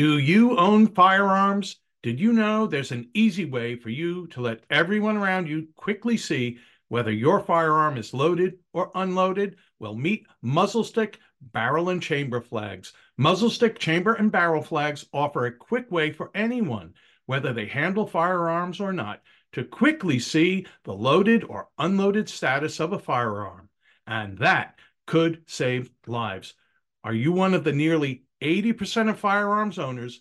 Do you own firearms? Did you know there's an easy way for you to let everyone around you quickly see whether your firearm is loaded or unloaded? Well, meet muzzle stick, barrel, and chamber flags. Muzzle stick, chamber, and barrel flags offer a quick way for anyone, whether they handle firearms or not, to quickly see the loaded or unloaded status of a firearm. And that could save lives. Are you one of the nearly 80% of firearms owners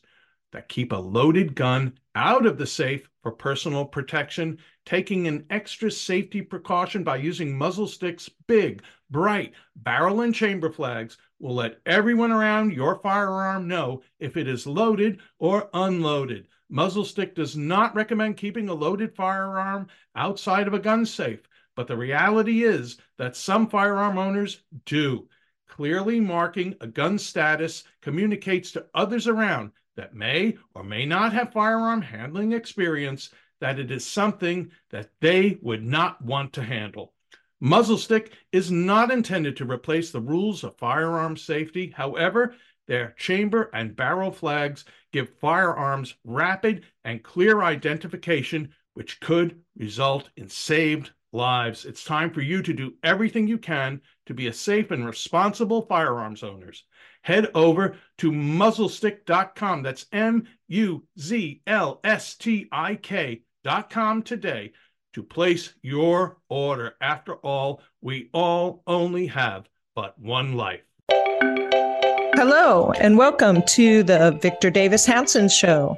that keep a loaded gun out of the safe for personal protection, taking an extra safety precaution by using muzzle sticks, big, bright barrel and chamber flags will let everyone around your firearm know if it is loaded or unloaded. Muzzle stick does not recommend keeping a loaded firearm outside of a gun safe, but the reality is that some firearm owners do. Clearly marking a gun status communicates to others around that may or may not have firearm handling experience that it is something that they would not want to handle. Muzzle stick is not intended to replace the rules of firearm safety. However, their chamber and barrel flags give firearms rapid and clear identification, which could result in saved lives. It's time for you to do everything you can to be a safe and responsible firearms owners head over to muzzlestick.com. That's M U Z L S T I K.com today to place your order. After all, we all only have but one life. Hello, and welcome to the Victor Davis Hanson Show.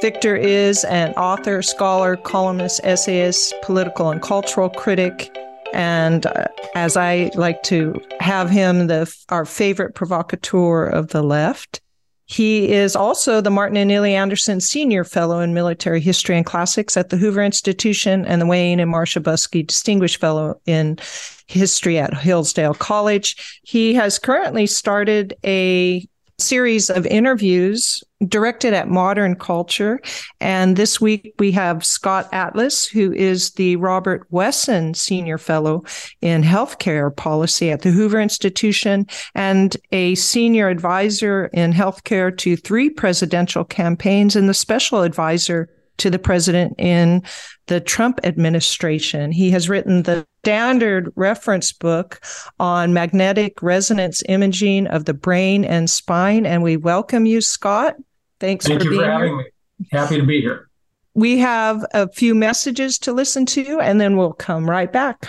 Victor is an author, scholar, columnist, essayist, political and cultural critic, and uh, as I like to have him, the our favorite provocateur of the left. He is also the Martin and Illie Anderson Senior Fellow in Military History and Classics at the Hoover Institution and the Wayne and Marcia Buske Distinguished Fellow in History at Hillsdale College. He has currently started a series of interviews directed at modern culture. And this week we have Scott Atlas, who is the Robert Wesson Senior Fellow in Healthcare Policy at the Hoover Institution and a senior advisor in healthcare to three presidential campaigns and the special advisor to the president in the Trump administration. He has written the standard reference book on magnetic resonance imaging of the brain and spine. And we welcome you, Scott. Thanks Thank for you being for having here. me. Happy to be here. We have a few messages to listen to, and then we'll come right back.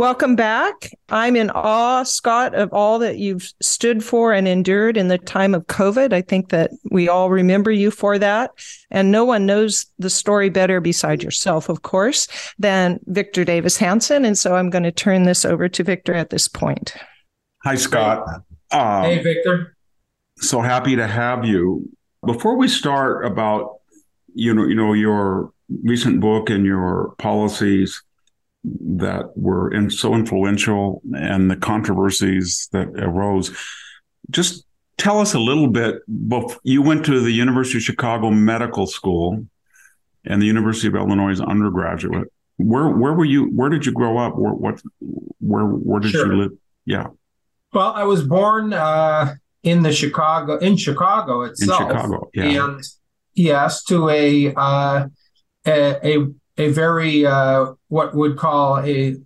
Welcome back. I'm in awe, Scott, of all that you've stood for and endured in the time of COVID. I think that we all remember you for that. And no one knows the story better beside yourself, of course, than Victor Davis Hanson. And so I'm going to turn this over to Victor at this point. Hi, Scott. Um, Hey, Victor. so happy to have you. Before we start about you know you know your recent book and your policies that were in, so influential and the controversies that arose, just tell us a little bit. You went to the University of Chicago Medical School and the University of Illinois undergraduate. Where where were you? Where did you grow up? Where what? Where where did Sure. you live? Yeah, Well, I was born uh, in the Chicago in Chicago in itself. Chicago. Yeah. And yes, to a uh, a, a a very uh, what would call a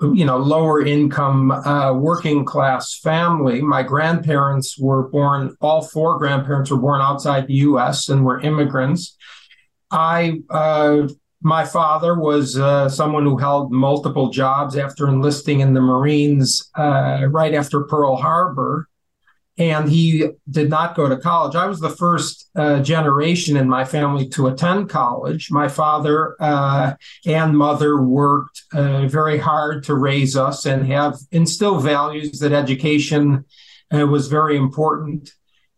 you know, lower income uh, working class family. My grandparents were born, all four grandparents were born outside the US and were immigrants. I, uh, my father was uh, someone who held multiple jobs after enlisting in the Marines uh, right after Pearl Harbor and he did not go to college. I was the first uh, generation in my family to attend college. My father uh, and mother worked uh, very hard to raise us and have instill values that education uh, was very important.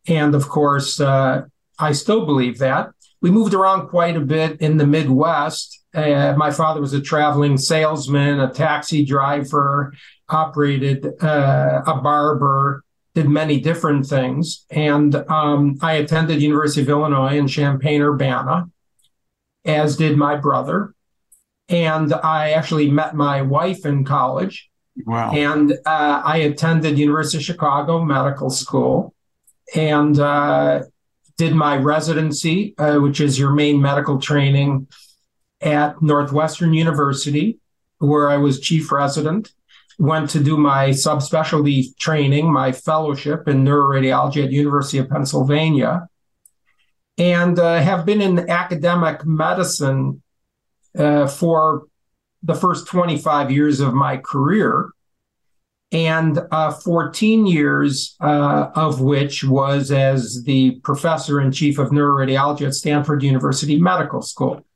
And of course, uh, I still believe that. We moved around quite a bit in the Midwest. Uh, my father was a traveling salesman, a taxi driver, operated a barber did many different things. And um, I attended University of Illinois in Champaign Urbana, as did my brother. And I actually met my wife in college. Wow. And uh, I attended University of Chicago Medical School and uh, did my residency, uh, which is your main medical training at Northwestern University, where I was chief resident went to do my subspecialty training, my fellowship in neuroradiology at University of Pennsylvania, and uh, have been in academic medicine uh, for the first 25 years of my career, and uh, 14 years uh, of which was as the professor in chief of neuroradiology at Stanford University Medical School.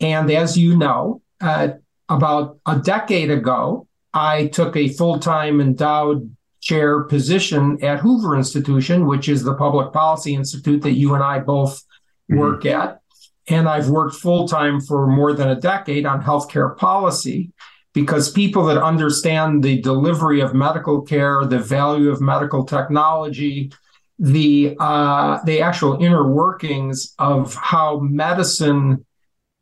And as you know, uh, about a decade ago, I took a full time endowed chair position at Hoover Institution, which is the public policy institute that you and I both mm-hmm. work at. And I've worked full time for more than a decade on healthcare policy because people that understand the delivery of medical care, the value of medical technology, the uh, the actual inner workings of how medicine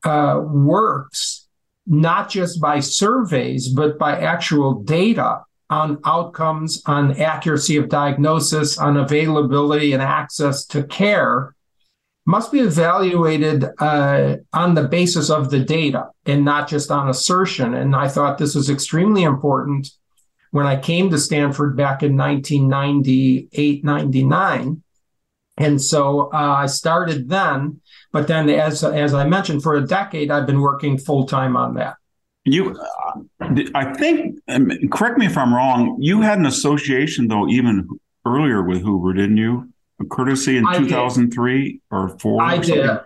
uh, works not just by surveys, but by actual data on outcomes, on accuracy of diagnosis, on availability and access to care, must be evaluated uh, on the basis of the data and not just on assertion. And I thought this was extremely important when I came to Stanford back in 1998, 99. And so uh, I started then but then, as as I mentioned, for a decade, I've been working full time on that. You, uh, I think, um, correct me if I'm wrong. You had an association though, even earlier with Hoover, didn't you? A courtesy in 2003 or four. I or did.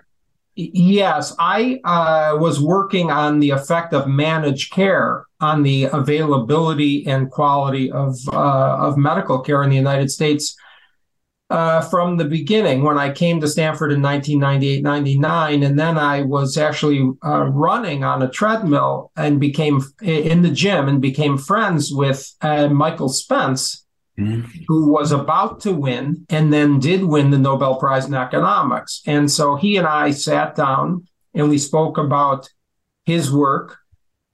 Yes, I uh, was working on the effect of managed care on the availability and quality of uh, of medical care in the United States uh, from the beginning when I came to Stanford in 1998 99. And then I was actually uh, running on a treadmill and became in the gym and became friends with uh, Michael Spence, mm-hmm. who was about to win and then did win the Nobel Prize in Economics. And so he and I sat down and we spoke about his work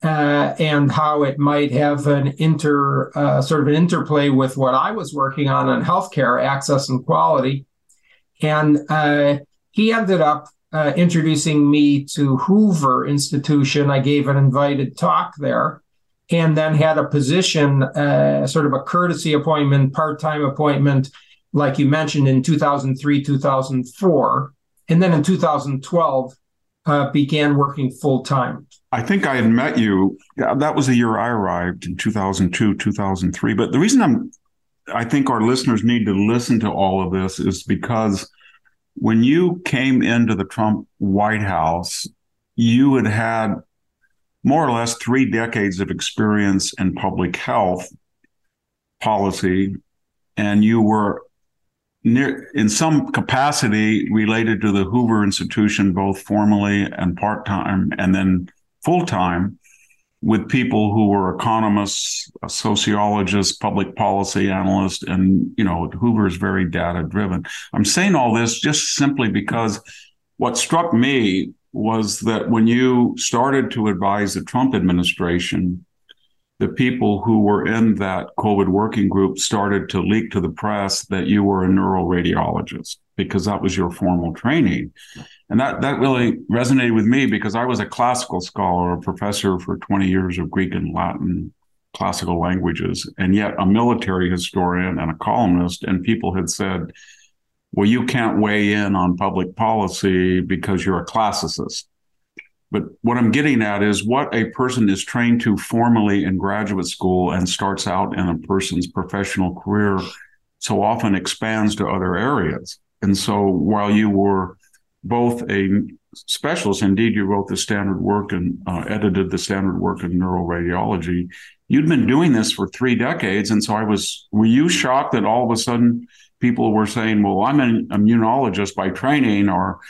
uh, and how it might have an inter uh, sort of an interplay with what I was working on on healthcare access and quality. And uh, he ended up uh, introducing me to Hoover Institution. I gave an invited talk there, and then had a position, uh, sort of a courtesy appointment, part time appointment, like you mentioned in 2003, 2004, and then in 2012 uh, began working full time. I think I had met you. That was the year I arrived in 2002, 2003. But the reason I'm, I think our listeners need to listen to all of this is because when you came into the Trump White House, you had had more or less three decades of experience in public health policy, and you were near in some capacity related to the Hoover Institution, both formally and part time, and then full time with people who were economists, sociologists, public policy analysts, and you know Hoover is very data driven. I'm saying all this just simply because what struck me was that when you started to advise the Trump administration, the people who were in that COVID working group started to leak to the press that you were a neuroradiologist because that was your formal training. And that, that really resonated with me because I was a classical scholar, a professor for 20 years of Greek and Latin classical languages, and yet a military historian and a columnist, and people had said, well, you can't weigh in on public policy because you're a classicist. But what I'm getting at is what a person is trained to formally in graduate school and starts out in a person's professional career so often expands to other areas. And so while you were both a specialist, indeed, you wrote the standard work and uh, edited the standard work in neuroradiology, you'd been doing this for three decades. And so I was, were you shocked that all of a sudden people were saying, well, I'm an immunologist by training, or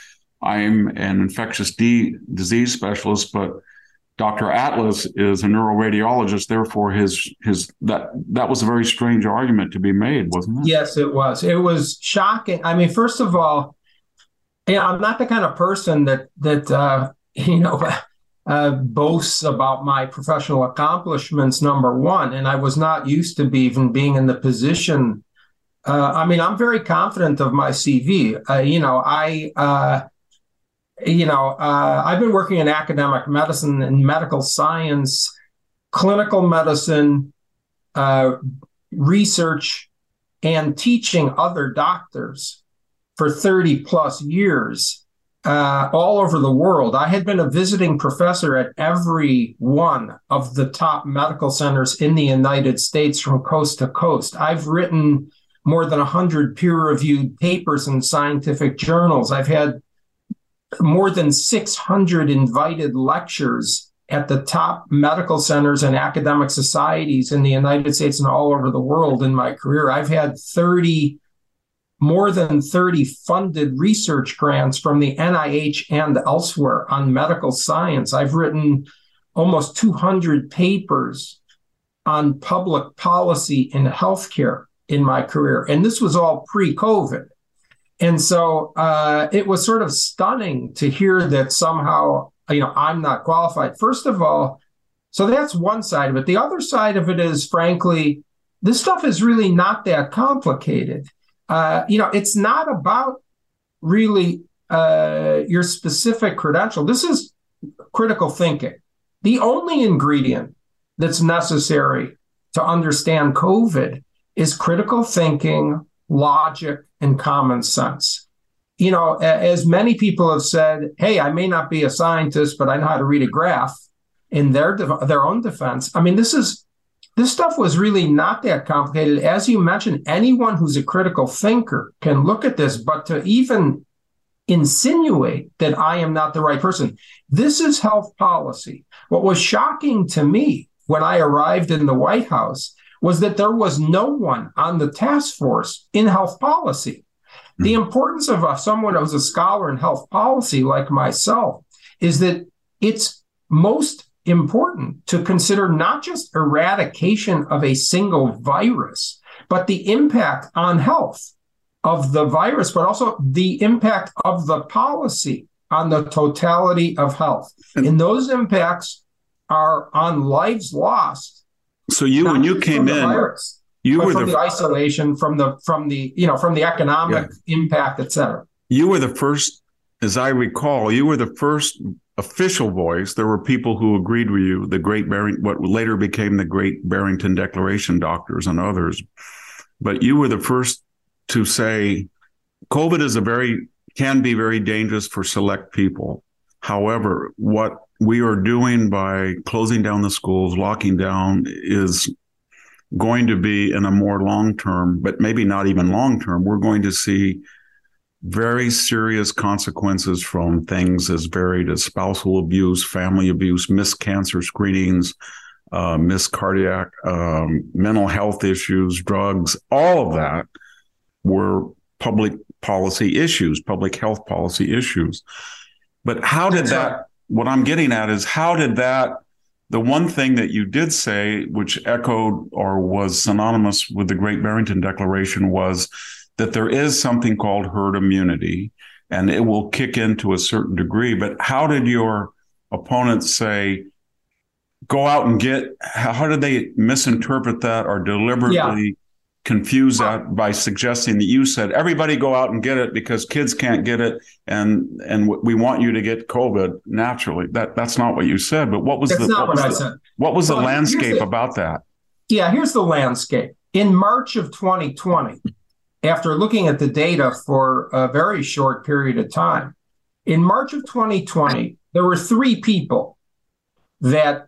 I'm an infectious de- disease specialist, but Dr. Atlas is a neuroradiologist, therefore his his that that was a very strange argument to be made, wasn't it? Yes, it was. It was shocking. I mean, first of all, you know, I'm not the kind of person that that uh, you know uh, boasts about my professional accomplishments. Number one, and I was not used to be even being in the position. Uh, I mean, I'm very confident of my CV. Uh, you know, I uh, you know, uh, I've been working in academic medicine and medical science, clinical medicine, uh, research, and teaching other doctors for 30 plus years uh, all over the world. I had been a visiting professor at every one of the top medical centers in the United States from coast to coast. I've written more than 100 peer reviewed papers in scientific journals. I've had more than 600 invited lectures at the top medical centers and academic societies in the United States and all over the world in my career. I've had 30, more than 30 funded research grants from the NIH and elsewhere on medical science. I've written almost 200 papers on public policy in healthcare in my career. And this was all pre COVID. And so uh, it was sort of stunning to hear that somehow, you know, I'm not qualified. First of all, so that's one side of it. The other side of it is, frankly, this stuff is really not that complicated. Uh, you know, it's not about really uh, your specific credential. This is critical thinking. The only ingredient that's necessary to understand COVID is critical thinking, logic, and common sense. You know, as many people have said, hey, I may not be a scientist, but I know how to read a graph in their their own defense. I mean, this is this stuff was really not that complicated. As you mentioned, anyone who's a critical thinker can look at this, but to even insinuate that I am not the right person, this is health policy. What was shocking to me when I arrived in the White House was that there was no one on the task force in health policy. Mm-hmm. The hmm. importance of a, someone who's a scholar in health policy like myself is that it's most important to consider not just eradication of a single virus, but the impact on health of the virus, but also the impact of the policy on the totality of health. And those impacts are on lives lost so you, when you came in, virus, you were the, the, isolation from the from the you know from the economic yeah. impact, et cetera. You were the first, as I recall, you were the first official voice. There were people who agreed with you. The Great Barring, what later became the Great Barrington Declaration doctors and others, but you were the first to say COVID is a very can be very dangerous for select people. However, what we are doing by closing down the schools, locking down, is going to be in a more long term, but maybe not even long term. We're going to see very serious consequences from things as varied as spousal abuse, family abuse, missed cancer screenings, uh, missed cardiac, um, mental health issues, drugs, all of that were public policy issues, public health policy issues. But how did that what I'm getting at is how did that the one thing that you did say, which echoed or was synonymous with the Great Barrington Declaration, was that there is something called herd immunity and it will kick in to a certain degree. But how did your opponents say, go out and get, how did they misinterpret that or deliberately confuse that by suggesting that you said everybody go out and get it because kids can't get it and and we want you to get covid naturally that that's not what you said but what was that's the not what, what was I the, said. what was well, the landscape about that Yeah, here's the landscape. In March of 2020, after looking at the data for a very short period of time, in March of 2020, there were three people that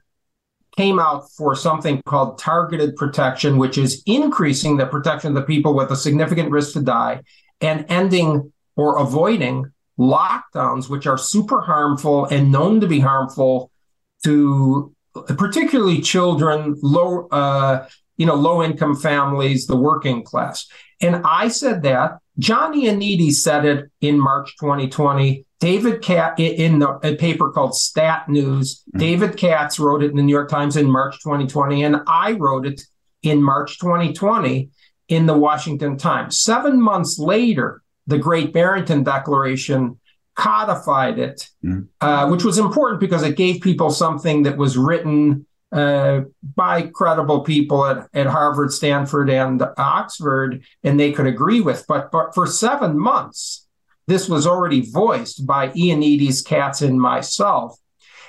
came out for something called targeted protection, which is increasing the protection of the people with a significant risk to die and ending or avoiding lockdowns, which are super harmful and known to be harmful to particularly children, low, uh, you know, low income families, the working class. And I said that. John Ioannidis said it in March 2020. David Katz in the, a paper called Stat News. Mm-hmm. David Katz wrote it in the New York Times in March 2020, and I wrote it in March 2020 in the Washington Times. Seven months later, the Great Barrington Declaration codified it, mm-hmm. uh, which was important because it gave people something that was written uh, by credible people at, at Harvard, Stanford, and Oxford, and they could agree with. But, but for seven months, this was already voiced by Ioannidis, Katz, and myself.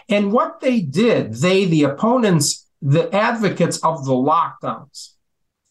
And what they did, they, the opponents, the advocates of the lockdowns,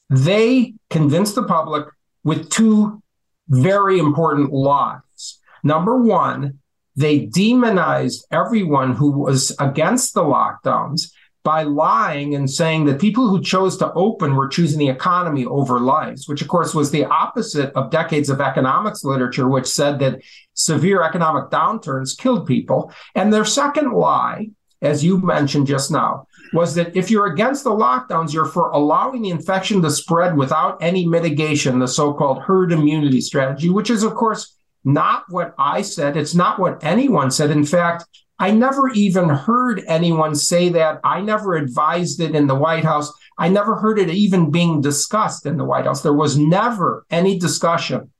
they convinced the public with two very important lies. Number one, they demonized everyone who was against the lockdowns by lying and saying that people who chose to open were choosing the economy over lives, which of course was the opposite of decades of economics literature, which said that severe economic downturns killed people. And their second lie, as you mentioned just now, was that if you're against the lockdowns, you're for allowing the infection to spread without any mitigation, the so called herd immunity strategy, which is, of course, not what I said. It's not what anyone said. In fact, I never even heard anyone say that. I never advised it in the White House. I never heard it even being discussed in the White House. There was never any discussion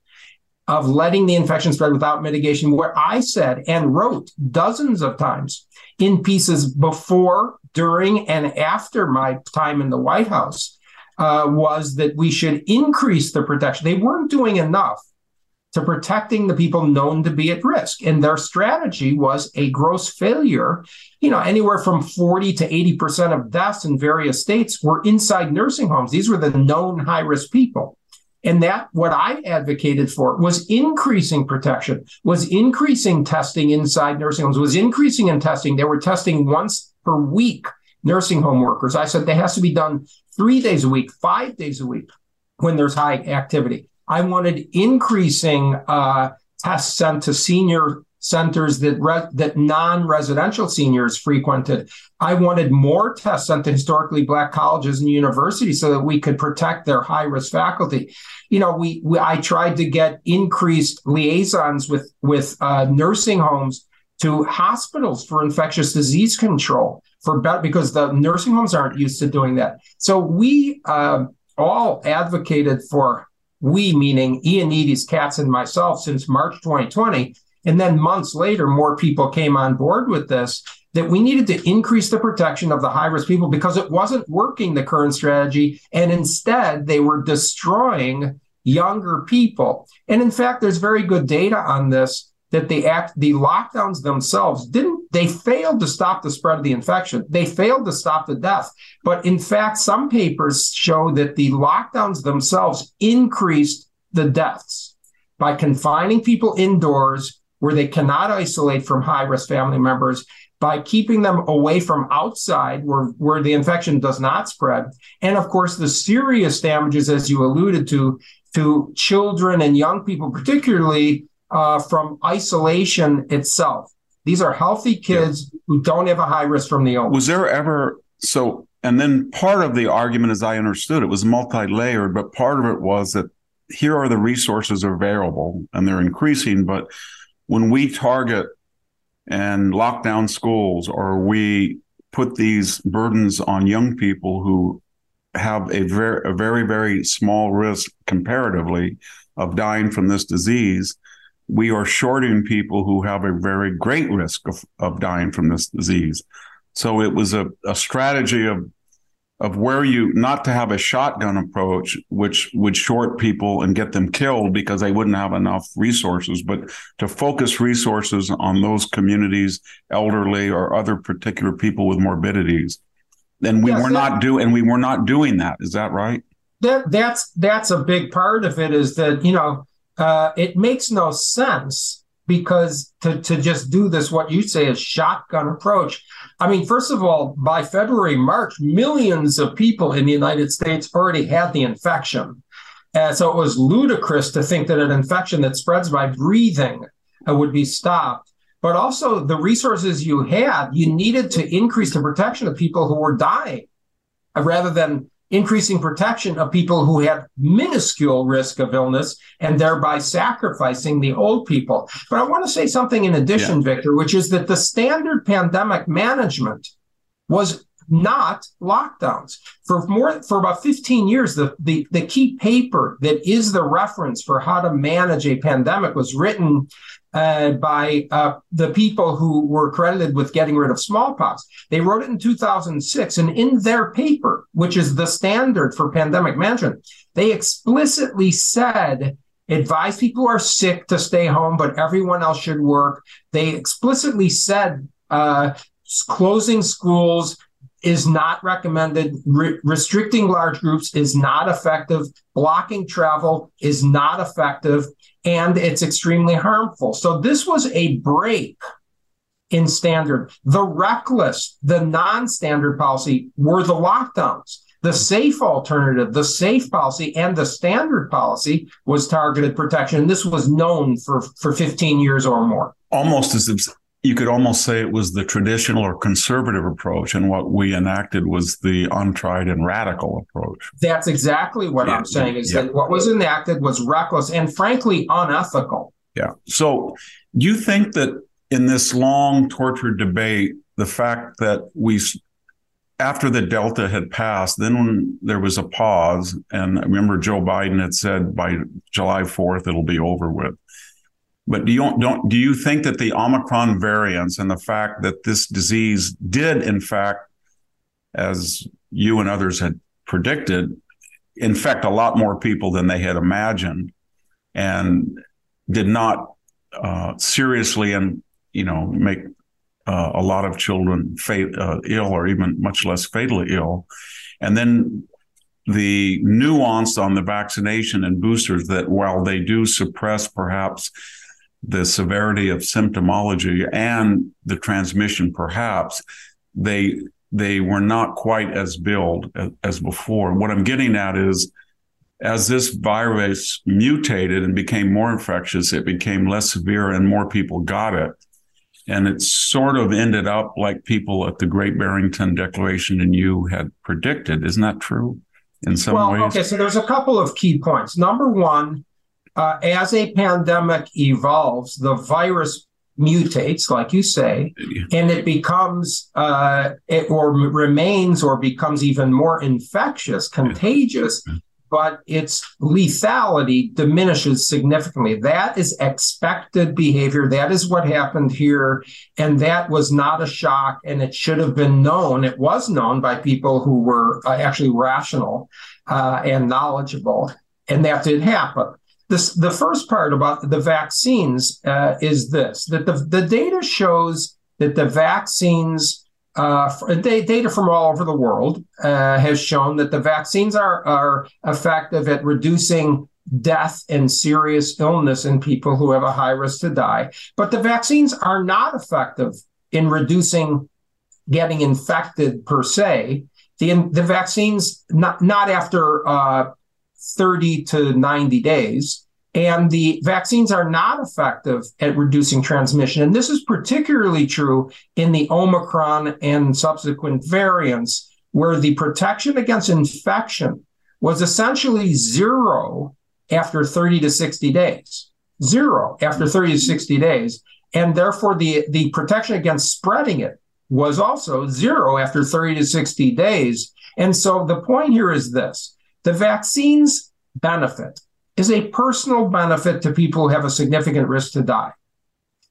of letting the infection spread without mitigation, where I said and wrote dozens of times in pieces before, during, and after my time in the White House uh, was that we should increase the protection. They weren't doing enough to protecting the people known to be at risk. And their strategy was a gross failure. You know, anywhere from 40 to 80% of deaths in various states were inside nursing homes. These were the known high risk people. And that what I advocated for was increasing protection, was increasing testing inside nursing homes, was increasing in testing. They were testing once per week nursing home workers. I said that has to be done three days a week, five days a week when there's high activity. I wanted increasing uh, tests sent to senior centers that re- that non-residential seniors frequented. I wanted more tests sent to historically black colleges and universities so that we could protect their high-risk faculty. You know, we, we I tried to get increased liaisons with with uh, nursing homes to hospitals for infectious disease control for because the nursing homes aren't used to doing that. So we uh, all advocated for we meaning Ioannidis, Katz, and myself since March 2020. And then months later, more people came on board with this that we needed to increase the protection of the high risk people because it wasn't working, the current strategy. And instead, they were destroying younger people. And in fact, there's very good data on this that the act the lockdowns themselves didn't they failed to stop the spread of the infection. They failed to stop the death. But in fact some papers show that the lockdowns themselves increased the deaths by confining people indoors where they cannot isolate from high risk family members by keeping them away from outside where, where the infection does not spread and of course the serious damages as you alluded to to children and young people particularly uh, from isolation itself. These are healthy kids yeah. who don't have a high risk from the illness. Was there ever so? And then part of the argument, as I understood it, was multi-layered, but part of it was that here are the resources available and they're increasing. But when we target and lock down schools, or we put these burdens on young people who have a very, a very, very small risk comparatively of dying from this disease, we are shorting people who have a very great risk of, of dying from this disease. So it was a, a strategy of of where you not to have a shotgun approach, which would short people and get them killed because they wouldn't have enough resources, but to focus resources on those communities, elderly or other particular people with morbidities. And we Yes, were that- not doing and we were not doing that. Is that right? that that's that's a big part of it is that you know uh, it makes no sense because to to just do this what you say is shotgun approach. I mean first of all by february march millions of people in the united states already had the infection. And so it was ludicrous to think that an infection that spreads by breathing uh, would be stopped. But also the resources you had you needed to increase the protection of people who were dying uh, rather than increasing protection of people who had minuscule risk of illness and thereby sacrificing the old people. But I want to say something in addition, Victor, which is that the standard pandemic management was not lockdowns. For more for about 15 years, the, the, the key paper that is the reference for how to manage a pandemic was written uh, by uh, the people who were credited with getting rid of smallpox. They wrote it in 2006, and in their paper, which is the standard for pandemic management, they explicitly said advise people who are sick to stay home, but everyone else should work. They explicitly said uh, closing schools is not recommended. Re- restricting large groups is not effective. Blocking travel is not effective. And it's extremely harmful. So this was a break in standard. The reckless, the non standard policy were the lockdowns. The safe alternative, the safe policy, and the standard policy was targeted protection. This was known for, for 15 years or more. Almost as you could almost say it was the traditional or conservative approach, and what we enacted was the untried and radical approach. That's exactly what Yeah, I'm saying is yeah. that what was enacted was reckless and frankly unethical. Yeah. So, do you think that in this long, tortured debate, the fact that we, after the Delta had passed, then when there was a pause, and I remember Joe Biden had said by July 4th it'll be over with. But do you don't do you think that the Omicron variants and the fact that this disease did, in fact, as you and others had predicted, infect a lot more people than they had imagined, and did not uh, seriously and you know make uh, a lot of children fa- uh, ill or even much less fatally ill, and then the nuance on the vaccination and boosters that while they do suppress perhaps the severity of symptomology and the transmission perhaps they they were not quite as billed as, before. What i'm getting at is as this virus mutated and became more infectious it became less severe and more people got it. And it sort of ended up like people at the great barrington declaration and you had predicted. Isn't that true in some well, ways? okay, so there's a couple of key points. Number one, uh, as a pandemic evolves, the virus mutates, like you say, and it becomes uh, it or remains or becomes even more infectious, contagious. But its lethality diminishes significantly. That is expected behavior. That is what happened here. And that was not a shock. And it should have been known. It was known by people who were uh, actually rational uh, and knowledgeable. And that did happen. This, the first part about the vaccines uh, is this that the, the data shows that the vaccines, uh, da- data from all over the world uh, has shown that the vaccines are, are effective at reducing death and serious illness in people who have a high risk to die. But the vaccines are not effective in reducing getting infected per se. The, the vaccines, not, not after uh, 30 to 90 days. And the vaccines are not effective at reducing transmission. And this is particularly true in the Omicron and subsequent variants, where the protection against infection was essentially zero after 30 to 60 days. Zero after 30 to 60 days. And therefore, the, the protection against spreading it was also zero after 30 to 60 days. And so the point here is this the vaccine's benefit is a personal benefit to people who have a significant risk to die.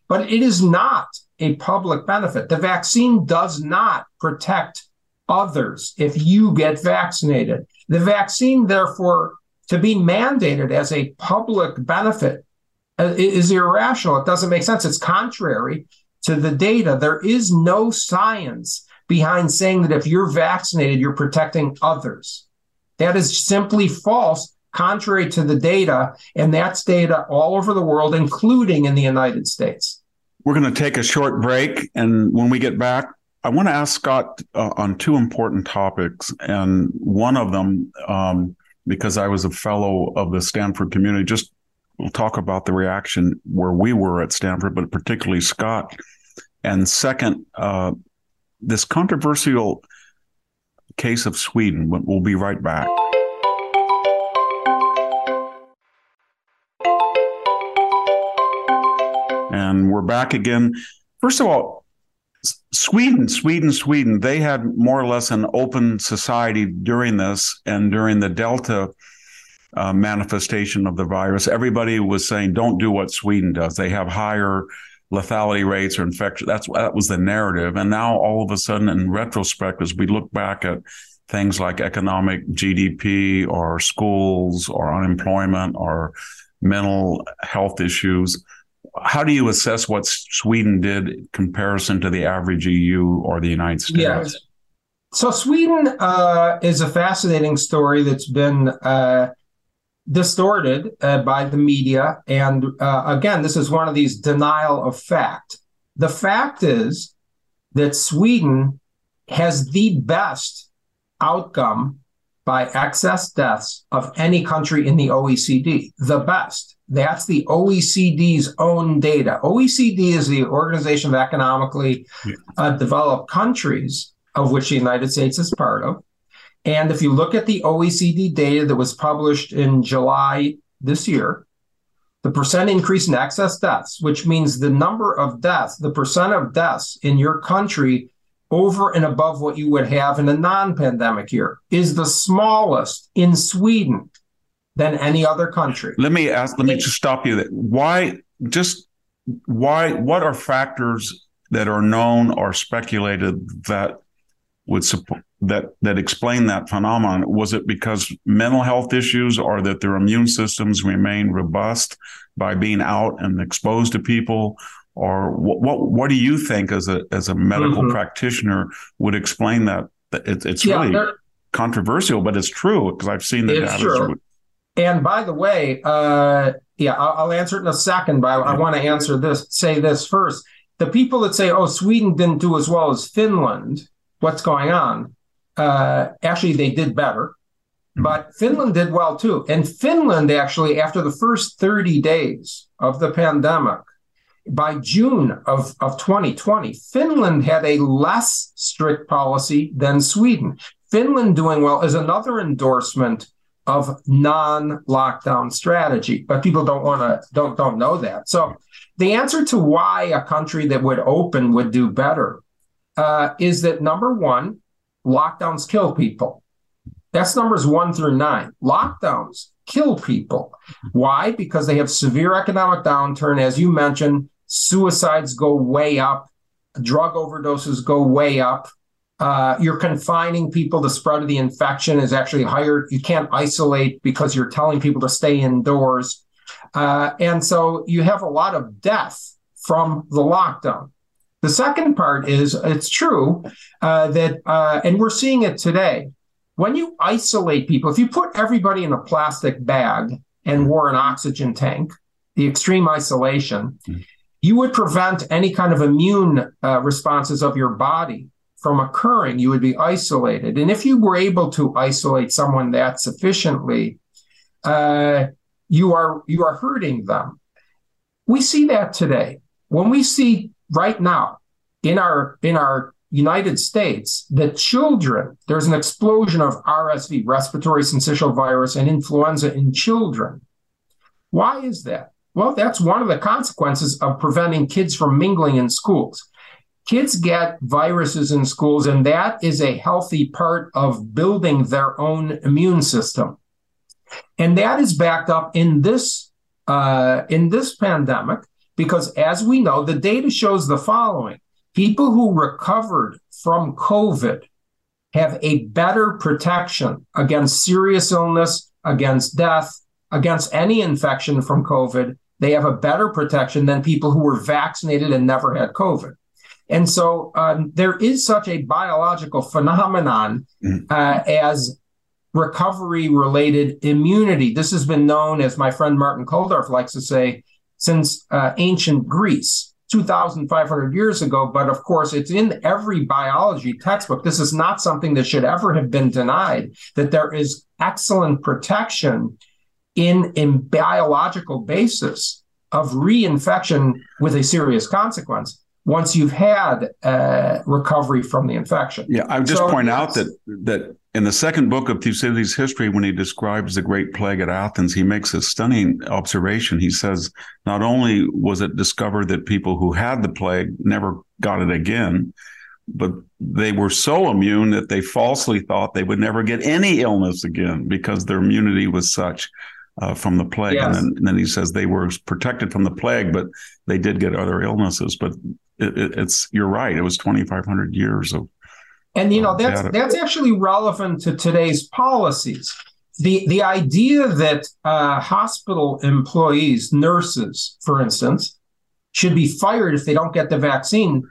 But it is not a public benefit. The vaccine does not protect others if you get vaccinated. The vaccine, therefore, to be mandated as a public benefit uh, is irrational. It doesn't make sense. It's contrary to the data. There is no science behind saying that if you're vaccinated, you're protecting others. That is simply false, contrary to the data. And that's data all over the world, including in the United States. We're going to take a short break. And when we get back, I want to ask Scott uh, on two important topics. And one of them, um, because I was a fellow of the Stanford community, just we'll talk about the reaction where we were at Stanford, but particularly Scott. And second, uh, this controversial case of Sweden. But we'll be right back. And we're back again. First of all, Sweden, Sweden, Sweden, they had more or less an open society during this and during the Delta uh, manifestation of the virus. Everybody was saying, don't do what Sweden does. They have higher lethality rates or infection. That's that was the narrative. And now all of a sudden, in retrospect, as we look back at things like economic GDP or schools or unemployment or mental health issues, how do you assess what Sweden did in comparison to the average EU or the United States? Yes. So Sweden uh, is a fascinating story that's been uh, distorted uh, by the media. And uh, again, this is one of these denial of fact. The fact is that Sweden has the best outcome by excess deaths of any country in the OECD. The best. That's the OECD's own data. OECD is the Organization of Economically uh, Developed Countries, of which the United States is part of. And if you look at the OECD data that was published in July this year, the percent increase in excess deaths, which means the number of deaths, the percent of deaths in your country over and above what you would have in a non pandemic year, is the smallest in Sweden than any other country. Let me ask, let me just stop you. Why, just why, what are factors that are known or speculated that would support that that explain that phenomenon was it because mental health issues or that their immune systems remain robust by being out and exposed to people or what what, what do you think as a as a medical mm-hmm. practitioner would explain that it, it's yeah, really controversial but it's true because i've seen the data true. and by the way uh, yeah I'll, I'll, answer it in a second but I, I want to answer this say this first the people that say oh sweden didn't do as well as finland what's going on. Uh, actually, they did better, but Finland did well too. And Finland, actually, after the first 30 days of the pandemic, by June of, of 2020, Finland had a less strict policy than Sweden. Finland doing well is another endorsement of non-lockdown strategy, but people don't want to don't don't know that. So the answer to why a country that would open would do better uh, is that number one, lockdowns kill people. That's numbers one through nine. Lockdowns kill people. Why? Because they have severe economic downturn. As you mentioned, suicides go way up, drug overdoses go way up. Uh, you're confining people. The spread of the infection is actually higher. You can't isolate because you're telling people to stay indoors. Uh, and so you have a lot of death from the lockdown. The second part is it's true uh, that, uh, and we're seeing it today. When you isolate people, if you put everybody in a plastic bag and wore an oxygen tank, the extreme isolation, mm-hmm. you would prevent any kind of immune uh, responses of your body from occurring. You would be isolated. And if you were able to isolate someone that sufficiently, uh, you are you are hurting them. We see that today. When we see right now in our in our United States that children, there's an explosion of RSV, respiratory syncytial virus, and influenza in children. Why is that? Well, that's one of the consequences of preventing kids from mingling in schools. Kids get viruses in schools, and that is a healthy part of building their own immune system. And that is backed up in this uh, in this pandemic because as we know, the data shows the following people who recovered from COVID have a better protection against serious illness, against death, against any infection from COVID. They have a better protection than people who were vaccinated and never had COVID. And so um, there is such a biological phenomenon mm. uh, as recovery related immunity. This has been known, as my friend Martin Kulldorff likes to say, since uh, ancient Greece. 2,500 years ago, but of course, it's in every biology textbook. This is not something that should ever have been denied, that there is excellent protection in a biological basis of reinfection with a serious consequence once you've had uh, recovery from the infection. Yeah, I would just so, point out that that in the second book of Thucydides' history, when he describes the Great Plague at Athens, he makes a stunning observation. He says not only was it discovered that people who had the plague never got it again, but they were so immune that they falsely thought they would never get any illness again because their immunity was such uh, from the plague. Yes. And, then, and, then, he says they were protected from the plague, but they did get other illnesses. But it, it, it's you're right; it was 2,500 years of. And you know that's that's actually relevant to today's policies. The the idea that uh, hospital employees, nurses, for instance, should be fired if they don't get the vaccine,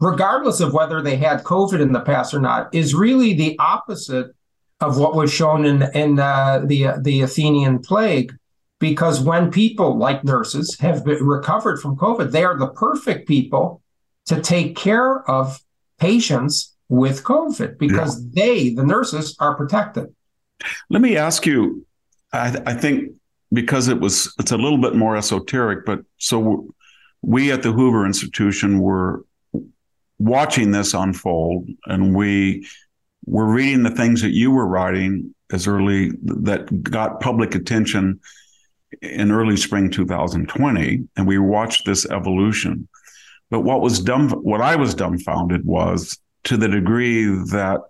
regardless of whether they had COVID in the past or not, is really the opposite of what was shown in in uh, the the Athenian plague. Because when people like nurses have recovered from COVID, they are the perfect people to take care of patients with COVID because yeah. they, the nurses, are protected. Let me ask you. I, I think because it was it's a little bit more esoteric, but so we at the Hoover Institution were watching this unfold, and we we're reading the things that you were writing as early that got public attention in early spring 2020 and we watched this evolution but what was dumb what i was dumbfounded was to the degree that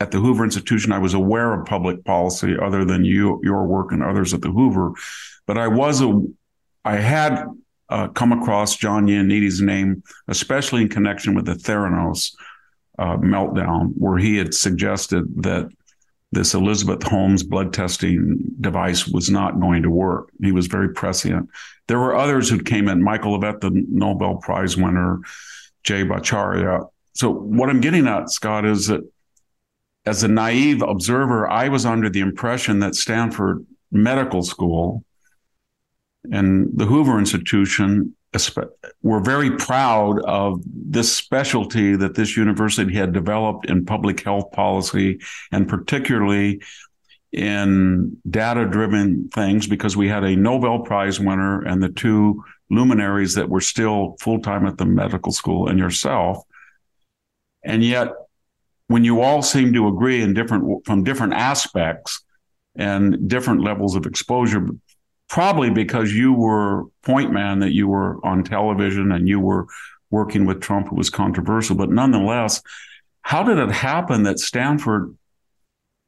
at the hoover institution i was aware of public policy other than you your work and others at the hoover but i was a i had uh, come across john ioannidis' name especially in connection with the theranos uh, meltdown where he had suggested that this Elizabeth Holmes blood testing device was not going to work. He was very prescient. There were others who came in, Michael Levitt, the Nobel Prize winner, Jay Bhattacharya. So what I'm getting at, Scott, is that as a naive observer, I was under the impression that Stanford Medical School and the Hoover Institution were very proud of this specialty that this university had developed in public health policy and particularly in data driven things because we had a Nobel Prize winner and the two luminaries that were still full time at the medical school and yourself. And yet, when you all seem to agree in different from different aspects and different levels of exposure, probably because you were point man that you were on television and you were working with Trump, it was controversial. But nonetheless, how did it happen that Stanford,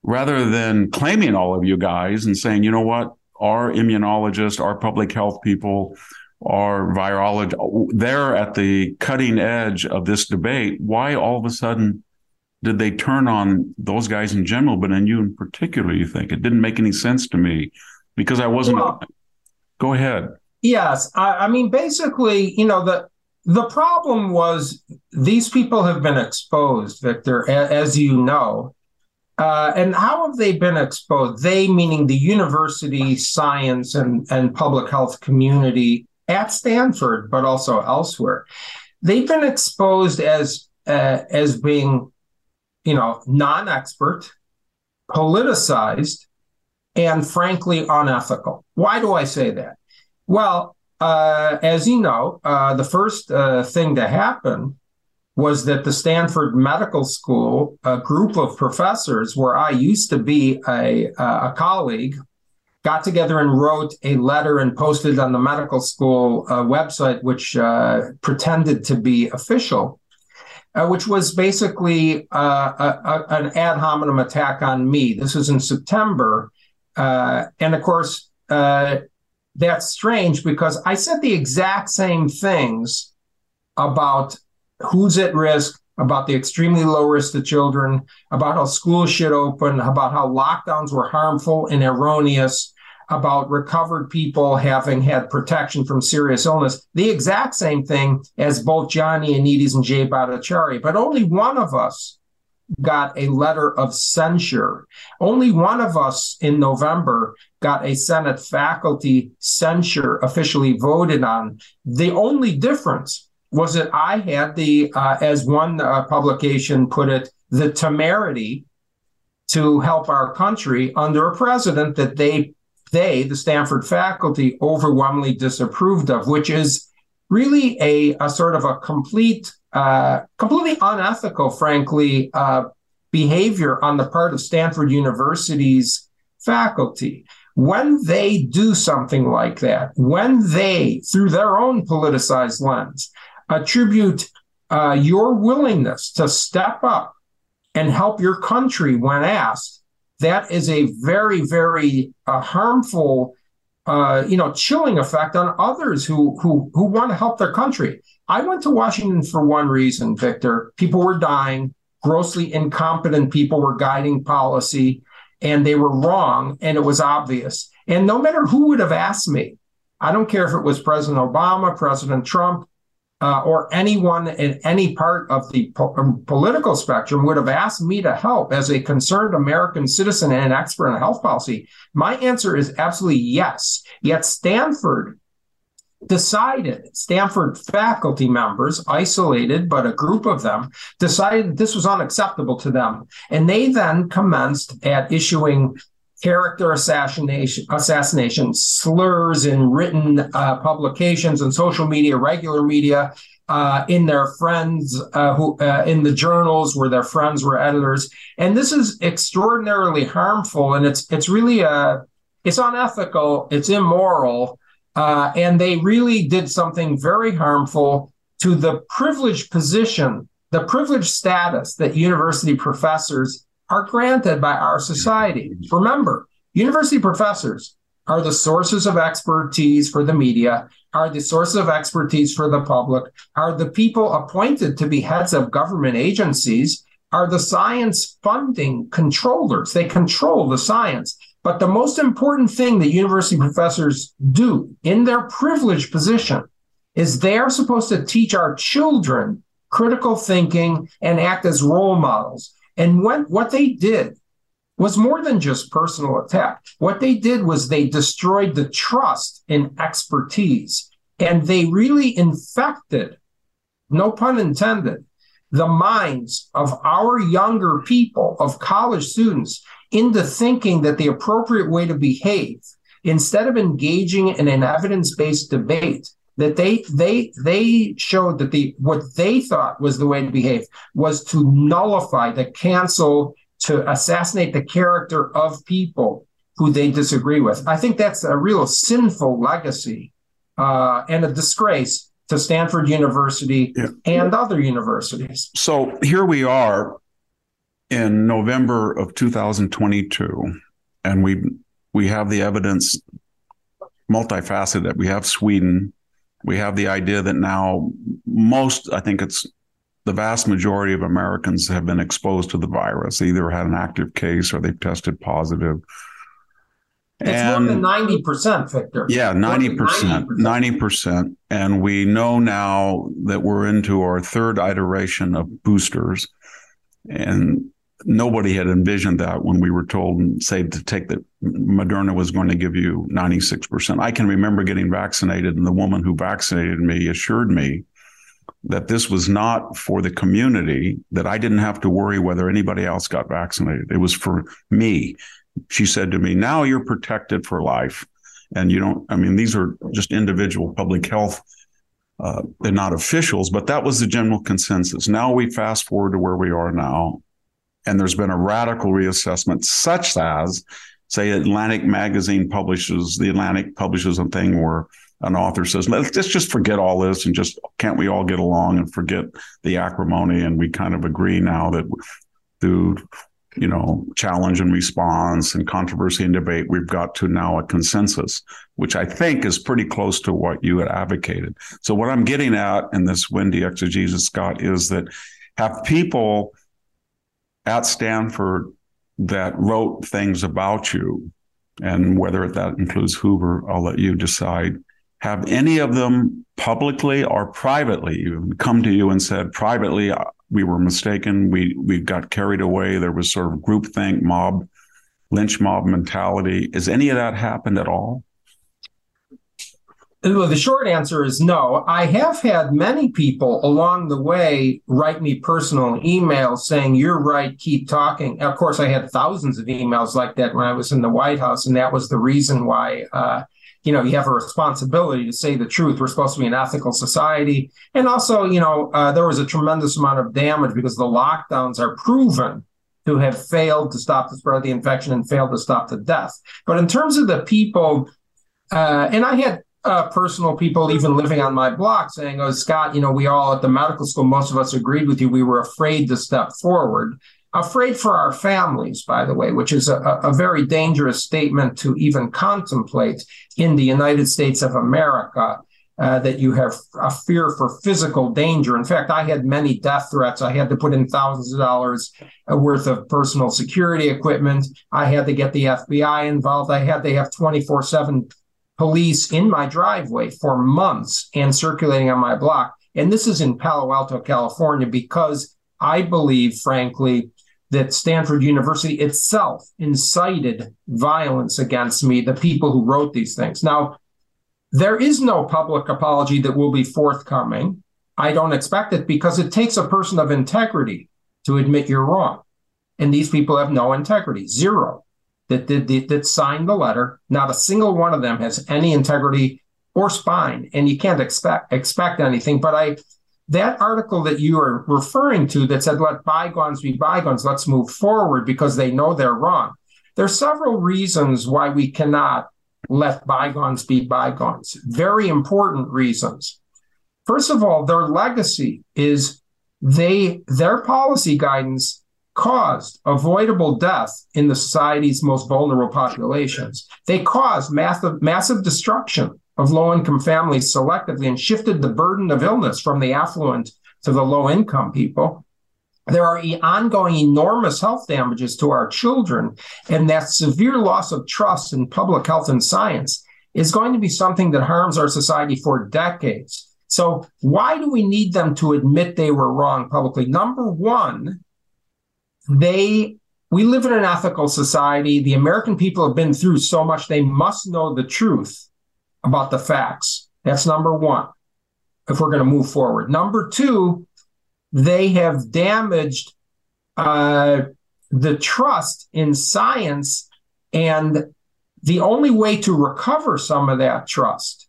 rather than claiming all of you guys and saying, you know what, our immunologists, our public health people, our virologists, they're at the cutting edge of this debate, why all of a sudden did they turn on those guys in general, but in you in particular, you think? It didn't make any sense to me because I wasn't. Well, go ahead. Yes, I, I mean basically, you know the the problem was these people have been exposed, Victor, as you know. Uh, and how have they been exposed? They, meaning the university, science, and, and public health community at Stanford, but also elsewhere. They've been exposed as uh, as being, you know, non-expert, politicized, and frankly unethical. Why do I say that? Well, uh, as you know, uh, the first uh, thing to happen was that the Stanford Medical School, a group of professors where I used to be a, a colleague, got together and wrote a letter and posted on the medical school uh, website, which uh, pretended to be official. Uh, which was basically uh, a, a, an ad hominem attack on me. This was in September, uh, and of course, uh, that's strange because I said the exact same things about who's at risk, about the extremely low risk to children, about how schools should open, about how lockdowns were harmful and erroneous, about recovered people having had protection from serious illness. The exact same thing as both John Ioannidis and Jay Bhattacharya, but only one of us got a letter of censure. Only one of us in November got a Senate faculty censure officially voted on. The only difference was that I had the, uh, as one uh, publication put it, the temerity to help our country under a president that they they, the Stanford faculty, overwhelmingly disapproved of, which is really a, a sort of a complete, uh, completely unethical, frankly, uh, behavior on the part of Stanford University's faculty. When they do something like that, when they, through their own politicized lens, attribute uh, your willingness to step up and help your country when asked, that is a very, very uh, harmful, uh, you know, chilling effect on others who who who want to help their country. I went to Washington for one reason, Victor. People were dying. Grossly incompetent people were guiding policy, and they were wrong, and it was obvious. And no matter who would have asked me, I don't care if it was President Obama, President Trump, uh, or anyone in any part of the po- um, political spectrum would have asked me to help as a concerned American citizen and an expert in health policy, my answer is absolutely yes. Yet Stanford decided, Stanford faculty members, isolated, but a group of them, decided this was unacceptable to them. And they then commenced at issuing character assassination, assassination slurs in written uh, publications and social media, regular media, uh, in their friends uh, who uh, in the journals where their friends were editors, and this is extraordinarily harmful, and it's it's really a uh, it's unethical, it's immoral, uh, and they really did something very harmful to the privileged position, the privileged status that university professors are granted by our society. Remember, university professors are the sources of expertise for the media, are the sources of expertise for the public, are the people appointed to be heads of government agencies, are the science funding controllers. They control the science. But the most important thing that university professors do in their privileged position is they are supposed to teach our children critical thinking and act as role models. And what, what they did was more than just personal attack. What they did was they destroyed the trust in expertise and they really infected, no pun intended, the minds of our younger people, of college students, into thinking that the appropriate way to behave, instead of engaging in an evidence based debate, that they they they showed that the what they thought was the way to behave was to nullify, to cancel, to assassinate the character of people who they disagree with. I think that's a real sinful legacy uh, and a disgrace to Stanford University yeah. and other universities. So here we are in November of 2022, and we we have the evidence multifaceted. We have Sweden, we have the idea that now most, I think it's the vast majority of Americans have been exposed to the virus, they either had an active case or they've tested positive. It's and, more than 90%, Victor. Yeah, 90%, 90%. 90%. And we know now that we're into our third iteration of boosters. And nobody had envisioned that when we were told, say, to take the Moderna was going to give you 96%. I can remember getting vaccinated, and the woman who vaccinated me assured me that this was not for the community, that I didn't have to worry whether anybody else got vaccinated. It was for me. She said to me, Now you're protected for life. And you don't, I mean, these are just individual public health. Uh, they're not officials, but that was the general consensus. Now we fast forward to where we are now, and there's been a radical reassessment, such as, say, Atlantic Magazine publishes, the Atlantic publishes a thing where an author says, let's, let's just forget all this and just can't we all get along and forget the acrimony? And we kind of agree now that through, you know, challenge and response and controversy and debate, we've got to now a consensus, which I think is pretty close to what you had advocated. So what I'm getting at in this Wendy exegesis, Scott, is that have people at Stanford that wrote things about you and whether that includes Hoover, I'll let you decide. Have any of them publicly or privately come to you and said privately, uh, we were mistaken, we we got carried away, there was sort of groupthink, mob, lynch mob mentality. Has any of that happened at all? The short answer is no. I have had many people along the way write me personal emails saying, You're right, keep talking. Of course, I had thousands of emails like that when I was in the White House, and that was the reason why. Uh, you know, you have a responsibility to say the truth. We're supposed to be an ethical society. And also, you know, uh, there was a tremendous amount of damage because the lockdowns are proven to have failed to stop the spread of the infection and failed to stop the death. But in terms of the people, uh, and I had uh, personal people even living on my block saying, "Oh, Scott, you know, we all at the medical school, most of us agreed with you. We were afraid to step forward." Afraid for our families, by the way, which is a, a very dangerous statement to even contemplate in the United States of America. Uh, that you have a fear for physical danger. In fact, I had many death threats. I had to put in thousands of dollars uh, worth of personal security equipment. I had to get the FBI involved. I had to have 24 7 police in my driveway for months and circulating on my block. And this is in Palo Alto, California, because I believe, frankly, that Stanford University itself incited violence against me, the people who wrote these things. Now, there is no public apology that will be forthcoming. I don't expect it because it takes a person of integrity to admit you're wrong. And these people have no integrity, zero that did that, that signed the letter. Not a single one of them has any integrity or spine, and you can't expect expect anything. But I that article that you are referring to that said let bygones be bygones, let's move forward because they know they're wrong. There are several reasons why we cannot let bygones be bygones. Very important reasons. First of all, their legacy is they their policy guidance caused avoidable death in the society's most vulnerable populations. They caused massive, massive destruction of low income families selectively and shifted the burden of illness from the affluent to the low income people. There are ongoing enormous health damages to our children, and that severe loss of trust in public health and science is going to be something that harms our society for decades. So, why do we need them to admit they were wrong publicly? Number one, they we live in an ethical society. The American people have been through so much, they must know the truth about the facts. That's number one, if we're going to move forward. Number two, they have damaged uh, the trust in science. And the only way to recover some of that trust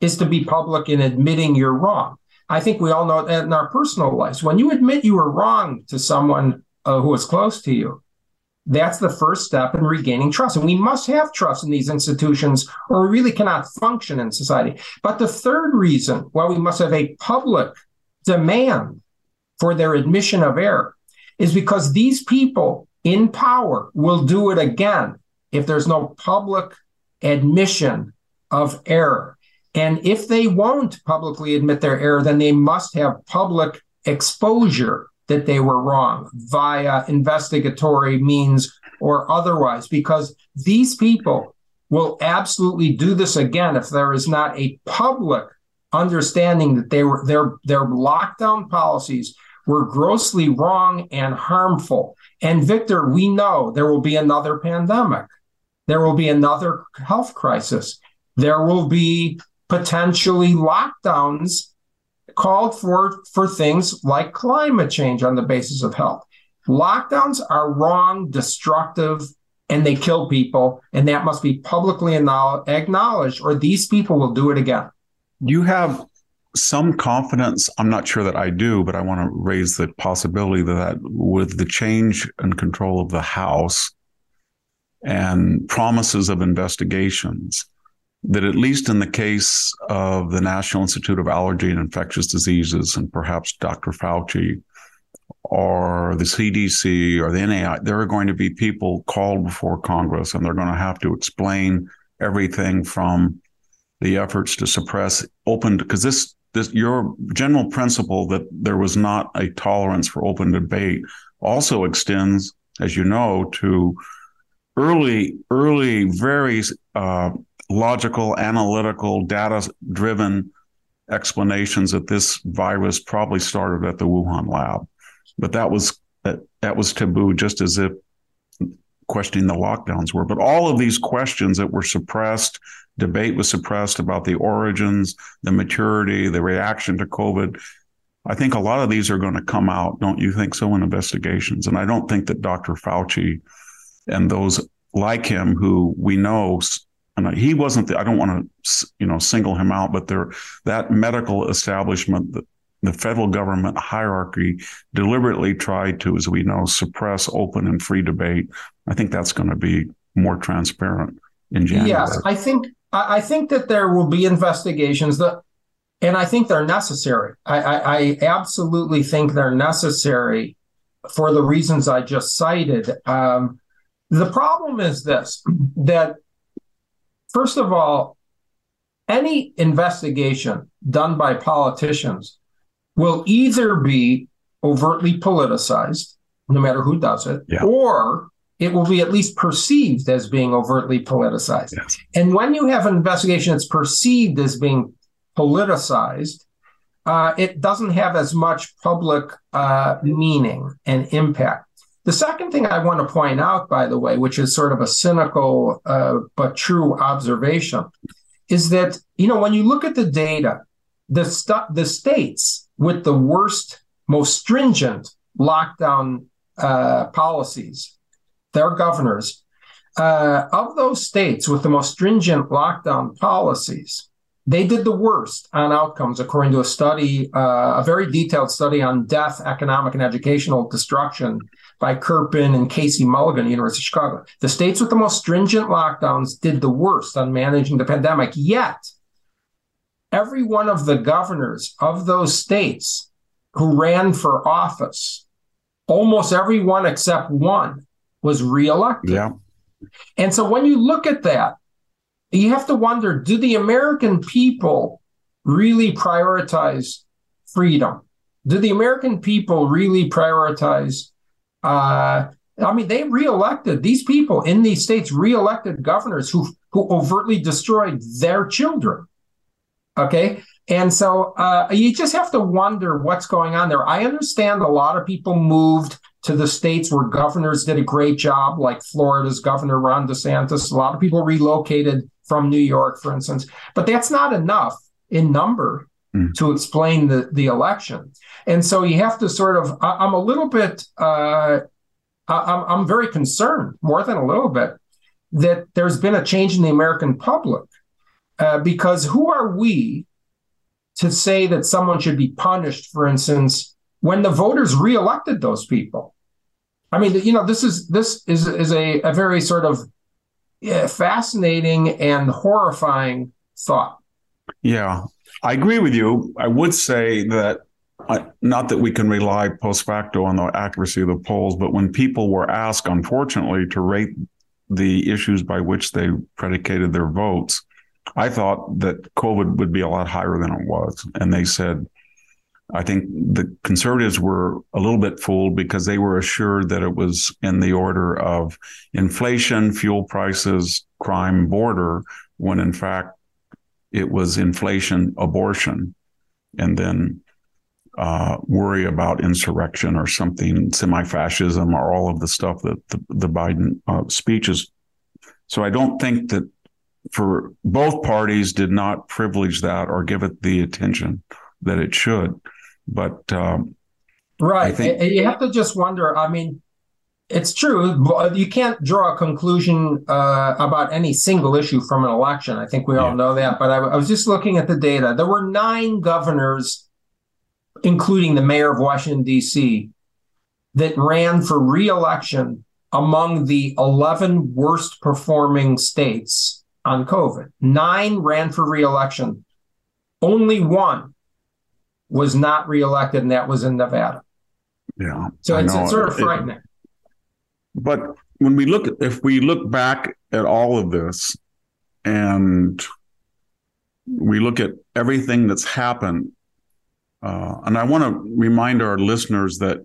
is to be public in admitting you're wrong. I think we all know that in our personal lives. When you admit you were wrong to someone uh, who is close to you. That's the first step in regaining trust. And we must have trust in these institutions, or we really cannot function in society. But the third reason why we must have a public demand for their admission of error is because these people in power will do it again if there's no public admission of error. And if they won't publicly admit their error, then they must have public exposure that they were wrong via investigatory means or otherwise, because these people will absolutely do this again if there is not a public understanding that they were their their lockdown policies were grossly wrong and harmful. And Victor, we know there will be another pandemic. There will be another health crisis. There will be potentially lockdowns called for for things like climate change on the basis of health. Lockdowns are wrong, destructive, and they kill people, and that must be publicly acknowledged, or these people will do it again. You have some confidence. I'm not sure that I do, but I want to raise the possibility that with the change and control of the House and promises of investigations, that at least in the case of the National Institute of Allergy and Infectious Diseases and perhaps Dr. Fauci or the CDC or the NAI, there are going to be people called before Congress and they're going to have to explain everything from the efforts to suppress open because this this your general principle that there was not a tolerance for open debate also extends as you know to early, early, very uh, logical, analytical, data driven explanations that this virus probably started at the Wuhan lab. But that was that, that was taboo, just as if questioning the lockdowns were. But all of these questions that were suppressed, debate was suppressed about the origins, the maturity, the reaction to COVID. I think a lot of these are going to come out, don't you think so, in investigations? And I don't think that Dr. Fauci and those like him who we know and he wasn't the, I don't want to you know single him out but there that medical establishment the, the federal government hierarchy deliberately tried to as we know suppress open and free debate. I think that's going to be more transparent in January. Yes I think I think that there will be investigations that and I think they're necessary. I, I, I absolutely think they're necessary for the reasons I just cited. Um, the problem is this that, first of all, any investigation done by politicians will either be overtly politicized, no matter who does it, yeah. or it will be at least perceived as being overtly politicized. Yes. And when you have an investigation that's perceived as being politicized, uh, it doesn't have as much public uh, meaning and impact. The second thing I want to point out, by the way, which is sort of a cynical uh, but true observation, is that you know when you look at the data, the st- the states with the worst, most stringent lockdown uh, policies, their governors, uh, of those states with the most stringent lockdown policies, they did the worst on outcomes, according to a study, uh, a very detailed study on death, economic, and educational destruction by Kerpen and Casey Mulligan, University of Chicago. The states with the most stringent lockdowns did the worst on managing the pandemic. Yet, every one of the governors of those states who ran for office, almost every one except one, was reelected. Yeah. And so when you look at that, you have to wonder do the American people really prioritize freedom? Do the American people really prioritize uh, I mean, they reelected these people in these states, reelected governors who who overtly destroyed their children. Okay, and so uh, you just have to wonder what's going on there. I understand a lot of people moved to the states where governors did a great job, like Florida's governor Ron DeSantis. A lot of people relocated from New York, for instance, but that's not enough in number mm. to explain the, the election. And so you have to sort of, I, am a little bit, uh, I, I'm very concerned, more than a little bit, that there's been a change in the American public. Uh, because who are we to say that someone should be punished, for instance, when the voters reelected those people? I mean, you know, this is this is is a, a very sort of fascinating and horrifying thought. Yeah, I agree with you. I would say that I, not that we can rely post facto on the accuracy of the polls, but when people were asked, unfortunately, to rate the issues by which they predicated their votes, I thought that COVID would be a lot higher than it was. And they said, I think the conservatives were a little bit fooled because they were assured that it was in the order of inflation, fuel prices, crime, border, when in fact it was inflation, abortion, and then uh, worry about insurrection or something, semi-fascism, or all of the stuff that the, the Biden uh, speeches. So I don't think that for both parties did not privilege that or give it the attention that it should. But um, right, think- you have to just wonder. I mean, it's true. You can't draw a conclusion uh, about any single issue from an election. I think we all yeah. know that. But I, I, was just looking at the data. There were nine governors, including the mayor of Washington, D.C., that ran for reelection among the 11 worst performing states on COVID. Nine ran for reelection. Only one was not reelected, and that was in Nevada. Yeah. So it's, it's, sort of frightening. It, but when we look, if we look back at all of this and we look at everything that's happened, uh, and I want to remind our listeners that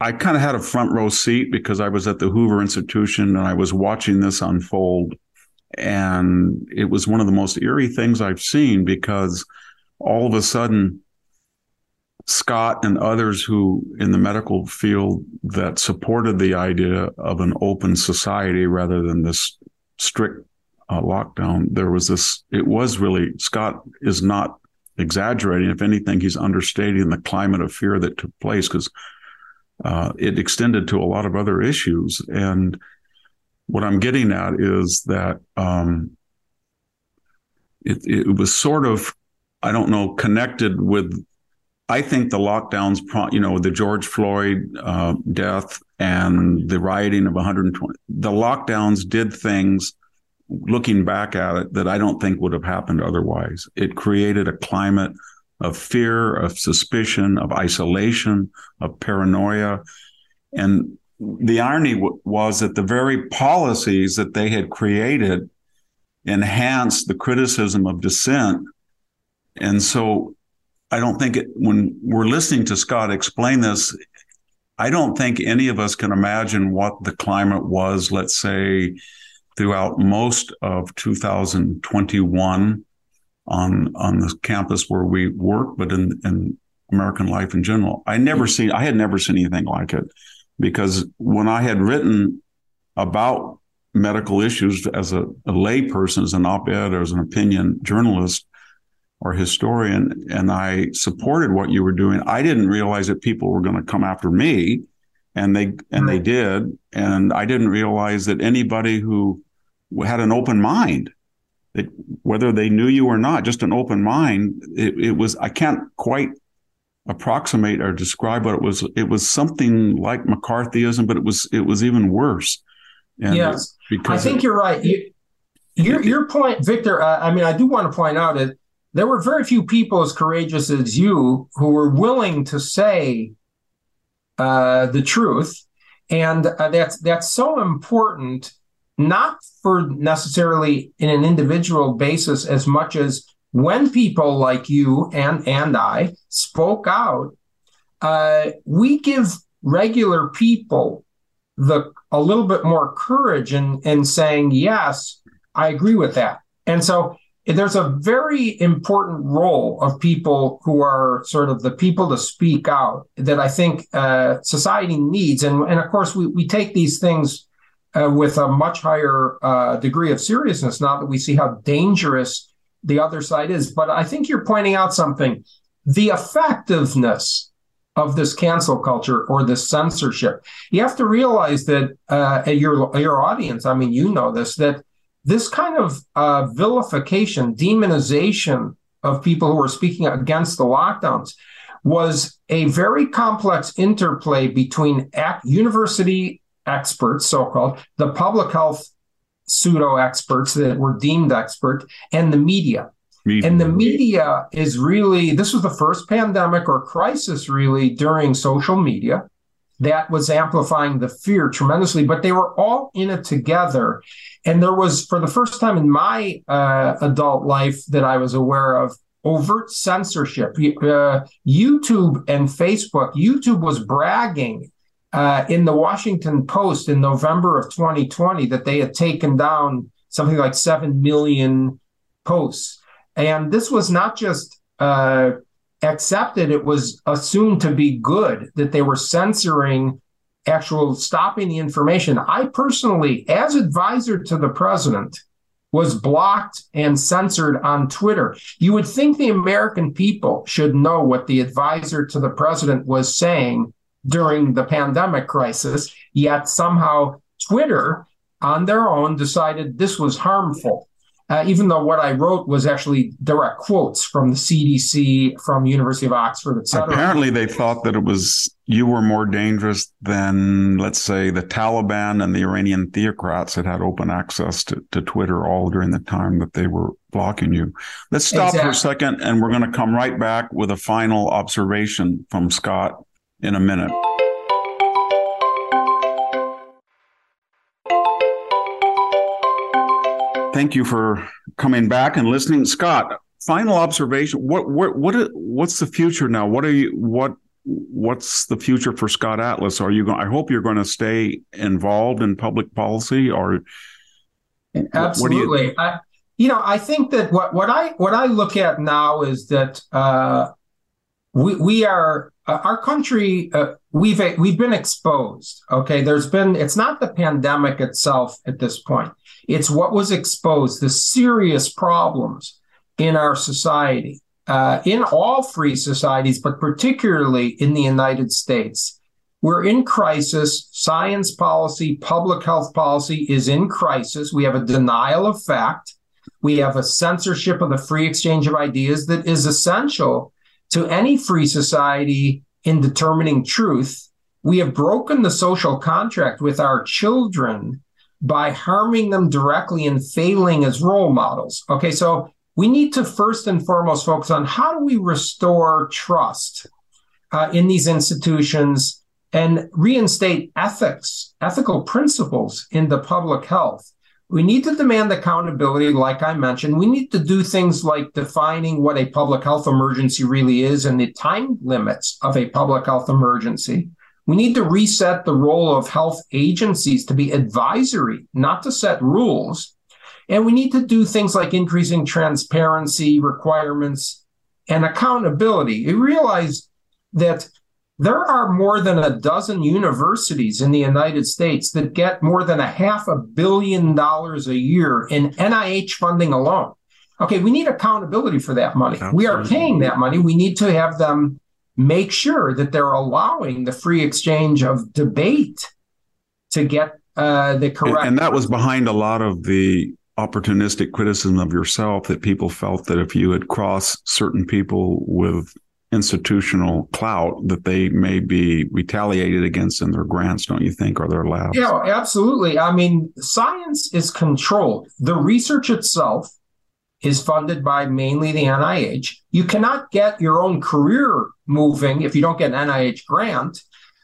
I kind of had a front row seat because I was at the Hoover Institution and I was watching this unfold. And it was one of the most eerie things I've seen because all of a sudden, Scott and others who in the medical field that supported the idea of an open society rather than this strict uh, lockdown, there was this, it was really, Scott is not exaggerating. If anything, he's understating the climate of fear that took place because uh, it extended to a lot of other issues. And what I'm getting at is that um, it, it was sort of, I don't know, connected with I think the lockdowns, you know, the George Floyd uh, death and the rioting of 120, the lockdowns did things, looking back at it, that I don't think would have happened otherwise. It created a climate of fear, of suspicion, of isolation, of paranoia. And the irony w- was that the very policies that they had created enhanced the criticism of dissent. And so I don't think it, when we're listening to Scott explain this, I don't think any of us can imagine what the climate was, let's say, throughout most of 2021 on on the campus where we work, but in, in American life in general. I never seen I had never seen anything like it because when I had written about medical issues as a, a layperson, as an op-ed or as an opinion journalist, or historian and I supported what you were doing, I didn't realize that people were going to come after me and they and they did and I didn't realize that anybody who had an open mind that whether they knew you or not just an open mind it, it was I can't quite approximate or describe what it was it was something like McCarthyism but it was it was even worse. And yes I think it, you're right. You, your your point Victor uh, I mean I do want to point out that there were very few people as courageous as you who were willing to say uh, the truth, and uh, that's that's so important, not for necessarily in an individual basis as much as when people like you and and I spoke out, uh, we give regular people the a little bit more courage in in saying yes, I agree with that, and so there's a very important role of people who are sort of the people to speak out that I think uh, society needs. And, and of course, we, we take these things uh, with a much higher uh, degree of seriousness now that we see how dangerous the other side is. But I think you're pointing out something the effectiveness of this cancel culture or this censorship. You have to realize that uh, your your audience, I mean, you know this, that this kind of uh, vilification, demonization of people who are speaking against the lockdowns was a very complex interplay between university experts, so called, the public health pseudo experts that were deemed expert, and the media. media. And the media is really, this was the first pandemic or crisis really during social media that was amplifying the fear tremendously, but they were all in it together. And there was, for the first time in my uh, adult life that I was aware of, overt censorship. Uh, YouTube and Facebook, YouTube was bragging uh, in the Washington Post in November of 2020 that they had taken down something like 7 million posts. And this was not just uh, accepted, it was assumed to be good that they were censoring actual stopping the information. I personally, as advisor to the president, was blocked and censored on Twitter. You would think the American people should know what the advisor to the president was saying during the pandemic crisis, yet somehow Twitter on their own decided this was harmful uh, even though what I wrote was actually direct quotes from the CDC, from University of Oxford, et cetera. Apparently, they thought that it was you were more dangerous than, let's say, the Taliban and the Iranian theocrats that had open access to, to Twitter all during the time that they were blocking you. Let's stop exactly. for a second, and we're going to come right back with a final observation from Scott in a minute. Thank you for coming back and listening, Scott. Final observation: what what what what's the future now? What are you what what's the future for Scott Atlas? Are you going? I hope you're going to stay involved in public policy, or absolutely. You, I, you know, I think that what what I what I look at now is that uh, we we are uh, our country uh, we've we've been exposed. Okay, there's been it's not the pandemic itself at this point. It's what was exposed, the serious problems in our society, uh, in all free societies, but particularly in the United States. We're in crisis. Science policy, public health policy is in crisis. We have a denial of fact. We have a censorship of the free exchange of ideas that is essential to any free society in determining truth. We have broken the social contract with our children by harming them directly and failing as role models. Okay, so we need to first and foremost focus on how do we restore trust uh, in these institutions and reinstate ethics, ethical principles into public health. We need to demand accountability, like I mentioned. We need to do things like defining what a public health emergency really is and the time limits of a public health emergency. We need to reset the role of health agencies to be advisory, not to set rules. And we need to do things like increasing transparency requirements and accountability. We realize that there are more than a dozen universities in the United States that get more than a half a billion dollars a year in NIH funding alone. Okay, we need accountability for that money. Absolutely. We are paying that money. We need to have them make sure that they're allowing the free exchange of debate to get uh, the correct. And, and that was behind a lot of the opportunistic criticism of yourself that people felt that if you had crossed certain people with institutional clout that they may be retaliated against in their grants don't you think or their labs yeah absolutely i mean science is controlled the research itself is funded by mainly the NIH. You cannot get your own career moving if you don't get an NIH grant.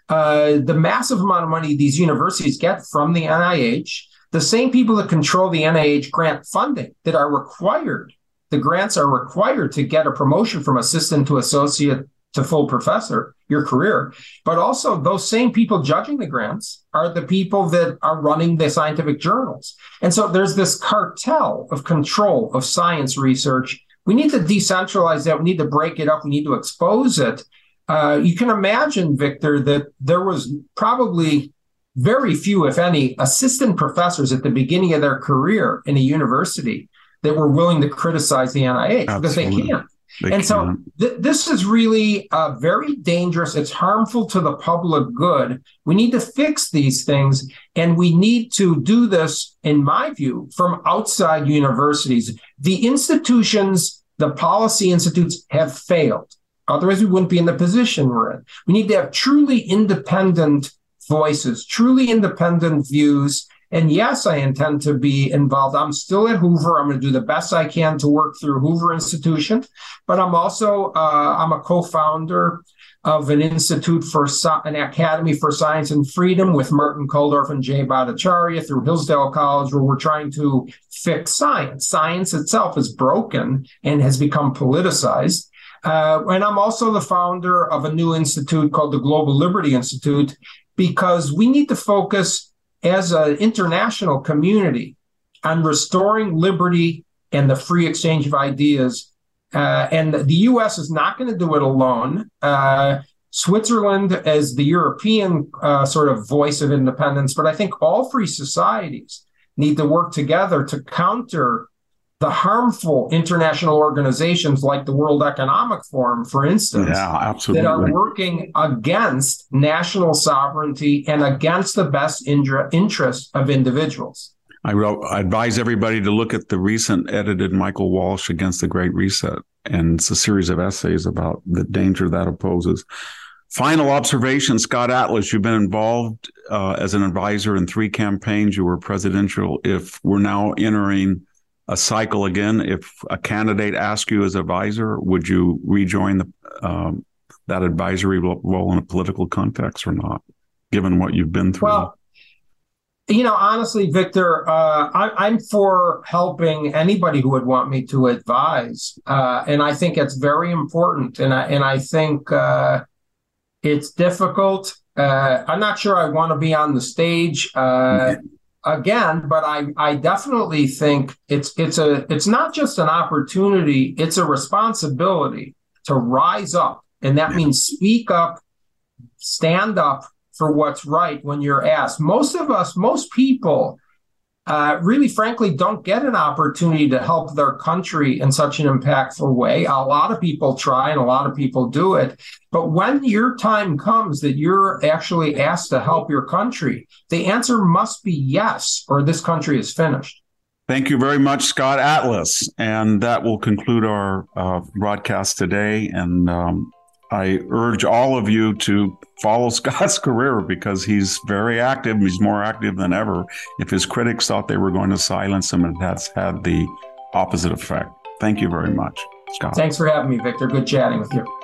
Uh, the massive amount of money these universities get from the NIH, the same people that control the NIH grant funding that are required, the grants are required to get a promotion from assistant to associate to full professor, your career. But also, those same people judging the grants are the people that are running the scientific journals. And so there's this cartel of control of science research. We need to decentralize that. We need to break it up. We need to expose it. Uh, you can imagine, Victor, that there was probably very few, if any, assistant professors at the beginning of their career in a university that were willing to criticize the NIH Absolutely. because they can't. They and so th- this is really uh, very dangerous. It's harmful to the public good. We need to fix these things, and we need to do this, in my view, from outside universities. The institutions, the policy institutes have failed. Otherwise, we wouldn't be in the position we're in. We need to have truly independent voices, truly independent views, and yes, I intend to be involved. I'm still at Hoover. I'm going to do the best I can to work through Hoover Institution, but I'm also uh, I'm a co-founder of an institute for an academy for science and freedom with Martin Kulldorff and Jay Bhattacharya through Hillsdale College, where we're trying to fix science. Science itself is broken and has become politicized. Uh, and I'm also the founder of a new institute called the Global Liberty Institute because we need to focus as an international community on restoring liberty and the free exchange of ideas. Uh, and the U.S. is not going to do it alone. Uh, Switzerland as the European uh, sort of voice of independence, but I think all free societies need to work together to counter the harmful international organizations like the World Economic Forum, for instance, yeah, absolutely. that are working against national sovereignty and against the best interest of individuals. I, wrote, I advise everybody to look at the recent edited Michael Walsh against the Great Reset, and it's a series of essays about the danger that opposes. Final observation, Scott Atlas, you've been involved uh, as an advisor in three campaigns. You were presidential. If we're now entering a cycle again? If a candidate asks you as advisor, would you rejoin the um, that advisory role in a political context or not, given what you've been through? Well, you know, honestly, Victor, uh, I, am for helping anybody who would want me to advise, uh, and I think it's very important. And I and I think uh, It's difficult. Uh, I'm not sure I want to be on the stage uh, again, but I, I definitely think it's it's a it's not just an opportunity; it's a responsibility to rise up, and that means speak up, stand up for what's right when you're asked. Most of us, most people uh, really, frankly, don't get an opportunity to help their country in such an impactful way. A lot of people try and a lot of people do it. But when your time comes that you're actually asked to help your country, the answer must be yes, or this country is finished. Thank you very much, Scott Atlas. And that will conclude our uh, broadcast today. And um, I urge all of you to follow Scott's career because he's very active. He's more active than ever. If his critics thought they were going to silence him, it has had the opposite effect. Thank you very much, Scott. Thanks for having me, Victor. Good chatting with you.